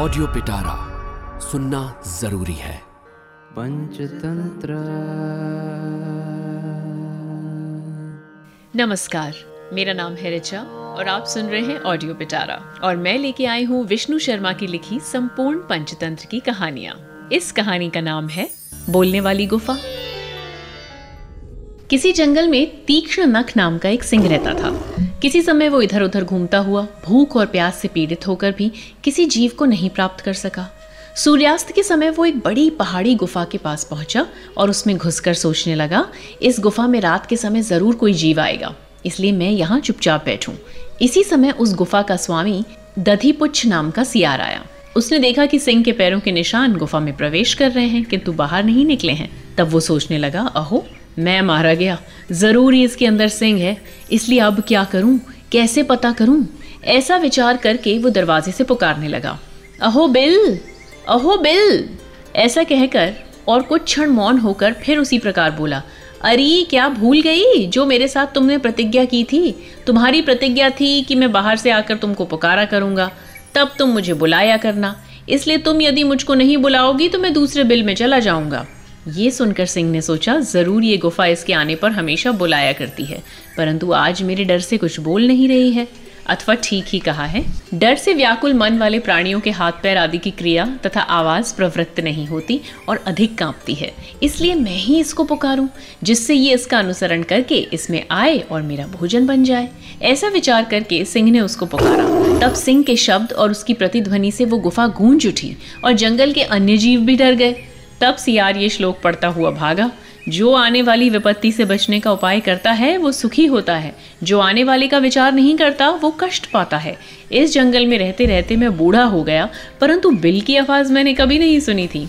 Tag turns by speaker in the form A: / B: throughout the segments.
A: Audio पिटारा सुनना ज़रूरी है।
B: पंचतंत्र।
C: नमस्कार मेरा नाम है रिचा और आप सुन रहे हैं ऑडियो पिटारा और मैं लेके आई हूँ विष्णु शर्मा की लिखी संपूर्ण पंचतंत्र की कहानियाँ। इस कहानी का नाम है बोलने वाली गुफा। किसी जंगल में तीक्ष्ण नख नाम का एक सिंह रहता था। किसी समय वो इधर उधर घूमता हुआ, भूख और प्यास से पीड़ित होकर भी किसी जीव को नहीं प्राप्त कर सका। सूर्यास्त के समय वो एक बड़ी पहाड़ी गुफा के पास पहुँचा और उसमें घुसकर सोचने लगा, इस गुफा में रात के समय ज़रूर कोई जीव आएगा, इसलिए मैं यहाँ चुपचाप बैठूं। इसी समय उस गुफा का स्वामी दधिपुच्छ नाम का सियार आया। उसने देखा कि सिंह के पैरों के निशान गुफा में प्रवेश कर रहे हैं, किंतु बाहर नहीं निकले हैं। तब वो सोचने लगा, अहो, मैं मारा गया। ज़रूर ही इसके अंदर सिंह है। इसलिए अब क्या करूँ? कैसे पता करूँ? ऐसा विचार करके वो दरवाजे से पुकारने लगा। अहो, बिल! अहो, बिल! ऐसा कहकर और कुछ क्षण मौन होकर फिर उसी प्रकार बोला, अरे, क्या भूल गई जो मेरे साथ तुमने प्रतिज्ञा की थी? तुम्हारी प्रतिज्ञा थी कि मैं बाहर से आकर तुमको पुकारा करूँगा। तब तुम मुझे बुलाया करना। इसलिए तुम यदि मुझको नहीं बुलाओगी तो मैं दूसरे बिल में चला जाऊँगा। ये सुनकर सिंह ने सोचा, ज़रूर ये गुफा इसके आने पर हमेशा बुलाया करती है, परंतु आज मेरे डर से कुछ बोल नहीं रही है। अथवा ठीक ही कहा है, डर से व्याकुल मन वाले प्राणियों के हाथ पैर आदि की क्रिया तथा आवाज़ प्रवृत्त नहीं होती और अधिक कांपती है। इसलिए मैं ही इसको पुकारूं, जिससे ये इसका अनुसरण करके इसमें आए और मेरा भोजन बन जाए। ऐसा विचार करके सिंह ने उसको पुकारा। तब सिंह के शब्द और उसकी प्रतिध्वनि से वो गुफा गूंज उठी और जंगल के अन्य जीव भी डर गए। तब सियार ये श्लोक पढ़ता हुआ भागा। जो आने वाली विपत्ति से बचने का उपाय करता है, वो सुखी होता है। जो आने वाले का विचार नहीं करता, वो कष्ट पाता है। इस जंगल में रहते रहते मैं बूढ़ा हो गया, परंतु बिल की आवाज़ मैंने कभी नहीं सुनी थी।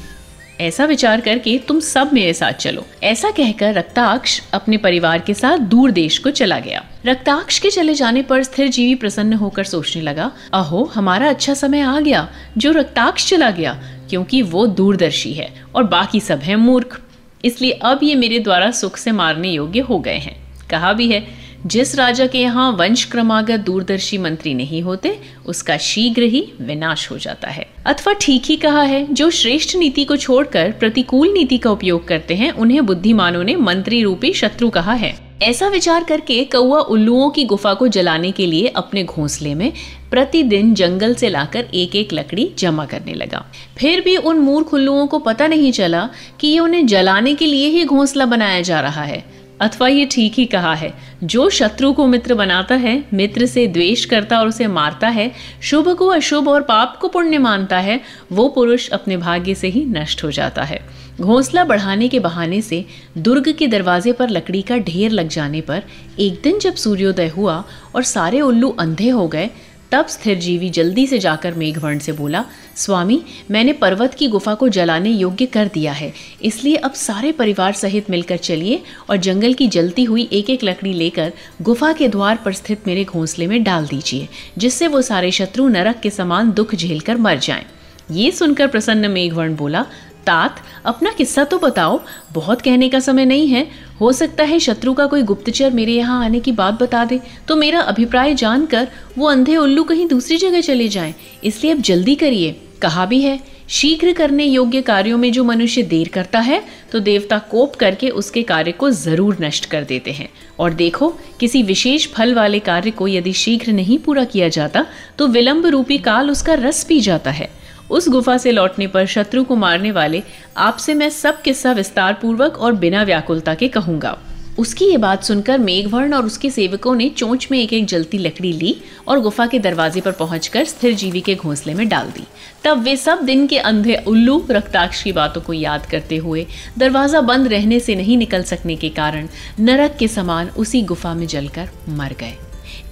C: ऐसा विचार करके तुम सब मेरे साथ चलो। ऐसा कहकर रक्ताक्ष अपने परिवार के साथ दूर देश को चला गया। रक्ताक्ष के चले जाने पर स्थिर जीवी प्रसन्न होकर सोचने लगा, अहो, हमारा अच्छा समय आ गया। जो रक्ताक्ष चला गया क्योंकि वो दूरदर्शी है और बाकी सब है मूर्ख। इसलिए अब ये मेरे द्वारा सुख से मारने योग्य हो गए हैं। कहा भी है, जिस राजा के यहाँ वंश क्रमागत दूरदर्शी मंत्री नहीं होते, उसका शीघ्र ही विनाश हो जाता है। अथवा ठीक ही कहा है, जो श्रेष्ठ नीति को छोड़कर प्रतिकूल नीति का उपयोग करते हैं, उन्हें बुद्धिमानों ने मंत्री रूपी शत्रु कहा है। ऐसा विचार करके कौआ उल्लुओं की गुफा को जलाने के लिए अपने घोंसले में प्रतिदिन जंगल से लाकर एक एक लकड़ी जमा करने लगा। फिर भी उन मूर्ख उल्लुओं को पता नहीं चला कि ये उन्हें जलाने के लिए ही घोंसला बनाया जा रहा है, अथवा ये ठीक ही कहा है, जो शत्रु को मित्र बनाता है, मित्र से द्वेष करता और उसे मारता है, शुभ को अशुभ और पाप को पुण्य मानता है, वो पुरुष अपने भाग्य से ही नष्ट हो जाता है। घोंसला बढ़ाने के बहाने से दुर्ग के दरवाजे पर लकड़ी का ढेर लग जाने पर एक दिन जब सूर्योदय हुआ और सारे उल्लू अंधे हो गए तब स्थिर जीवी जल्दी से जाकर मेघवर्ण से बोला, स्वामी, मैंने पर्वत की गुफा को जलाने योग्य कर दिया है इसलिए अब सारे परिवार सहित मिलकर चलिए और जंगल की जलती हुई एक एक लकड़ी लेकर गुफा के द्वार पर स्थित मेरे घोंसले में डाल दीजिए, जिससे वो सारे शत्रु नरक के समान दुख झेलकर मर जाएँ। ये सुनकर प्रसन्न मेघवर्ण बोला तात, अपना किस्सा तो बताओ। बहुत कहने का समय नहीं है। हो सकता है शत्रु का कोई गुप्तचर मेरे यहाँ आने की बात बता दे। तो मेरा अभिप्राय जानकर वो अंधे उल्लू कहीं दूसरी जगह चले जाएँ। इसलिए अब जल्दी करिए। कहा भी है, शीघ्र करने योग्य कार्यों में जो मनुष्य देर करता है तो देवता कोप करके उसके कार्य को ज़रूर नष्ट कर देते हैं। और देखो, किसी विशेष फल वाले कार्य को यदि शीघ्र नहीं पूरा किया जाता तो विलंब रूपी काल उसका रस पी जाता है। उस गुफा से लौटने पर शत्रु को मारने वाले आपसे मैं सब किस्सा विस्तार पूर्वक और बिना व्याकुलता के कहूँगा। उसकी ये बात सुनकर मेघवर्ण और उसके सेवकों ने चोंच में एक एक जलती लकड़ी ली और गुफा के दरवाजे पर पहुंचकर स्थिर जीवी के घोंसले में डाल दी। तब वे सब दिन के अंधे उल्लू, रक्ताक्ष की बातों को याद करते हुए दरवाज़ा बंद रहने से नहीं निकल सकने के कारण नरक के समान उसी गुफा में जलकर मर गए।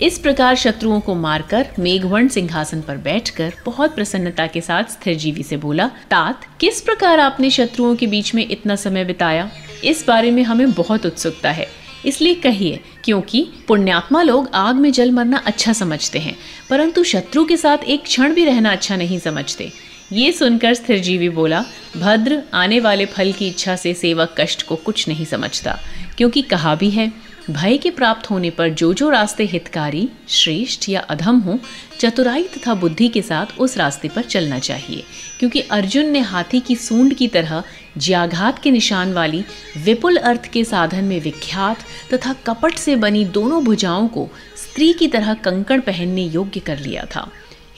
C: इस प्रकार शत्रुओं को मारकर मेघवर्ण सिंहासन पर बैठकर बहुत प्रसन्नता के साथ स्थिर जीवी से बोला, तात, किस प्रकार आपने शत्रुओं के बीच में इतना समय बिताया? इस बारे में हमें बहुत उत्सुकता है। इसलिए कहिए, क्योंकि पुण्यात्मा लोग आग में जल मरना अच्छा समझते हैं, परंतु शत्रु के साथ एक क्षण भी रहना अच्छा नहीं समझते। ये सुनकर स्थिर जीवी बोला, भद्र, आने वाले फल की इच्छा से सेवक कष्ट को कुछ नहीं समझता, क्योंकि कहा भी है भय के प्राप्त होने पर जो जो रास्ते हितकारी, श्रेष्ठ या अधम हो, चतुराई तथा बुद्धि के साथ उस रास्ते पर चलना चाहिए। क्योंकि अर्जुन ने हाथी की सूंड की तरह ज्याघात के निशान वाली विपुल अर्थ के साधन में विख्यात तथा कपट से बनी दोनों भुजाओं को स्त्री की तरह कंकड़ पहनने योग्य कर लिया था।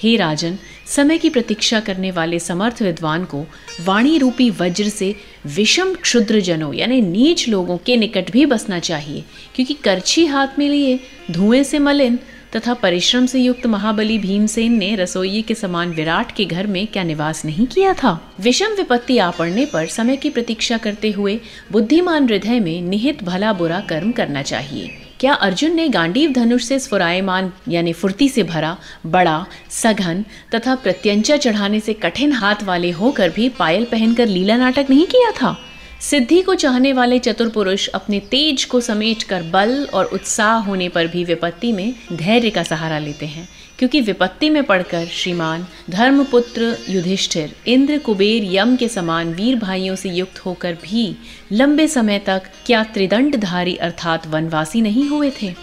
C: हे राजन, समय की प्रतीक्षा करने वाले समर्थ विद्वान को वाणी रूपी वज्र से विषम क्षुद्र जनों यानी नीच लोगों के निकट भी बसना चाहिए, क्योंकि करछी हाथ में लिए, धुएँ से मलिन, तथा परिश्रम से युक्त महाबली भीमसेन ने रसोई के समान विराट के घर में क्या निवास नहीं किया था? विषम विपत्ति आ पड़ने पर समय की प्रतीक्षा करते हुए बुद्धिमान हृदय में निहित भला बुरा कर्म करना चाहिए। क्या अर्जुन ने गांडीव धनुष से स्फुरायमान यानी फुर्ती से भरा, बड़ा, सघन तथा प्रत्यंचा चढ़ाने से कठिन हाथ वाले होकर भी पायल पहनकर लीला नाटक नहीं किया था? सिद्धि को चाहने वाले चतुर पुरुष अपने तेज को समेट कर बल और उत्साह होने पर भी विपत्ति में धैर्य का सहारा लेते हैं, क्योंकि विपत्ति में पड़कर श्रीमान धर्मपुत्र युधिष्ठिर, इंद्र कुबेर यम के समान वीर भाइयों से युक्त होकर भी लंबे समय तक क्या त्रिदंडधारी अर्थात वनवासी नहीं हुए थे?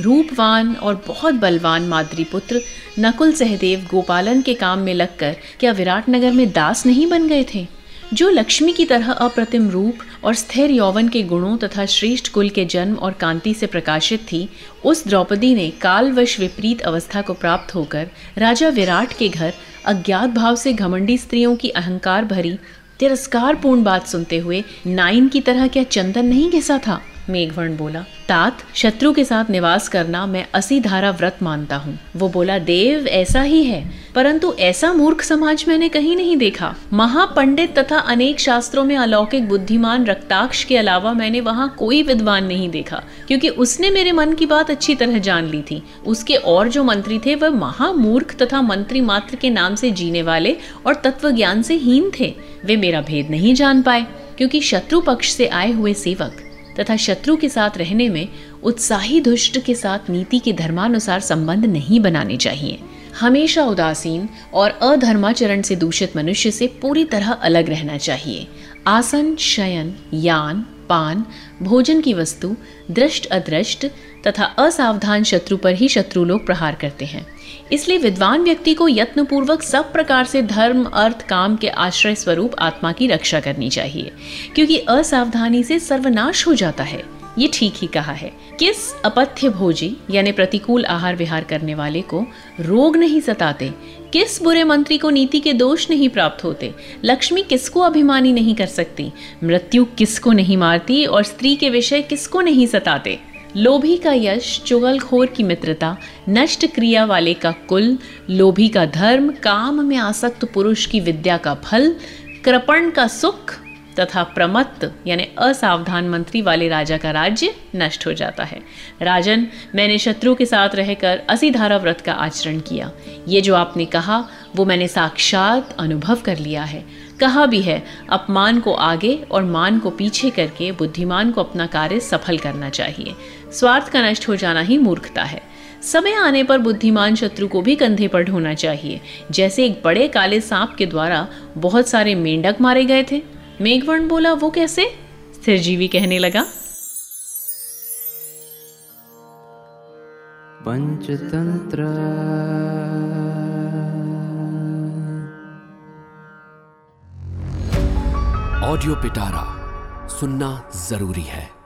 C: रूपवान और बहुत बलवान माद्री पुत्र नकुल सहदेव गोपालन के काम में लगकर क्या विराटनगर में दास नहीं बन गए थे? जो लक्ष्मी की तरह अप्रतिम रूप और स्थिर यौवन के गुणों तथा श्रेष्ठ कुल के जन्म और कांति से प्रकाशित थी, उस द्रौपदी ने कालवश विपरीत अवस्था को प्राप्त होकर राजा विराट के घर अज्ञात भाव से घमंडी स्त्रियों की अहंकार भरी तिरस्कारपूर्ण बात सुनते हुए नाइन की तरह क्या चंदन नहीं घिसा था? मेघवर्ण बोला, तात, शत्रु के साथ निवास करना मैं असी धारा व्रत मानता हूँ। वो बोला, देव, ऐसा ही है। परंतु ऐसा मूर्ख समाज मैंने कहीं नहीं देखा। महापंडित तथा अनेक शास्त्रों में अलौकिक बुद्धिमान रक्ताक्ष के अलावा मैंने वहाँ कोई विद्वान नहीं देखा, क्योंकि उसने मेरे मन की बात अच्छी तरह जान ली थी। उसके और जो मंत्री थे, वह महामूर्ख तथा मंत्री मात्र के नाम से जीने वाले और तत्व ज्ञान से हीन थे। वे मेरा भेद नहीं जान पाए, क्योंकि शत्रु पक्ष से आए हुए सेवक तथा शत्रु के साथ रहने में उत्साही दुष्ट के साथ नीति के धर्मानुसार संबंध नहीं बनाने चाहिए। हमेशा उदासीन और अधर्माचरण से दूषित मनुष्य से पूरी तरह अलग रहना चाहिए। आसन, शयन, यान, पान, भोजन की वस्तु दृष्ट अदृष्ट तथा असावधान शत्रु पर ही शत्रु लोग प्रहार करते हैं। इसलिए विद्वान व्यक्ति को यत्नपूर्वक सब प्रकार से धर्म, अर्थ, काम के आश्रय स्वरूप आत्मा की रक्षा करनी चाहिए, क्योंकि असावधानी से सर्वनाश हो जाता है। ये ठीक ही कहा है। किस अपथ्य भोजी, यानी प्रतिकूल आहार विहार करने वाले को रोग नहीं सताते, किस बुरे मंत्री को नीति के दोष नहीं प्राप्त होते, लक्ष्मी किसको अभिमानी नहीं कर सकती, मृत्यु किसको नहीं मारती और स्त्री के विषय किसको नहीं सताते? लोभी का यश, चुगलखोर की मित्रता, नष्ट क्रिया वाले का कुल, लोभी का धर्म, काम में आसक्त पुरुष की विद्या का फल, कृपण का सुख तथा प्रमत्त, यानी असावधान मंत्री वाले राजा का राज्य नष्ट हो जाता है। राजन, मैंने शत्रु के साथ रहकर असी धारा व्रत का आचरण किया। ये जो आपने कहा, वो मैंने साक्षात अनुभव कर लिया है। कहा भी है, अपमान को आगे और मान को पीछे करके बुद्धिमान को अपना कार्य सफल करना चाहिए। स्वार्थ का नष्ट हो जाना ही मूर्खता है। समय आने पर बुद्धिमान शत्रु को भी कंधे पर ढोना चाहिए। जैसे एक बड़े काले सांप के द्वारा बहुत सारे मेंढक मारे गए थे। मेघवर्ण बोला वो कैसे? स्थिरजीवी कहने लगा।
B: पंचतंत्र।
A: ऑडियो पिटारा सुनना ज़रूरी है।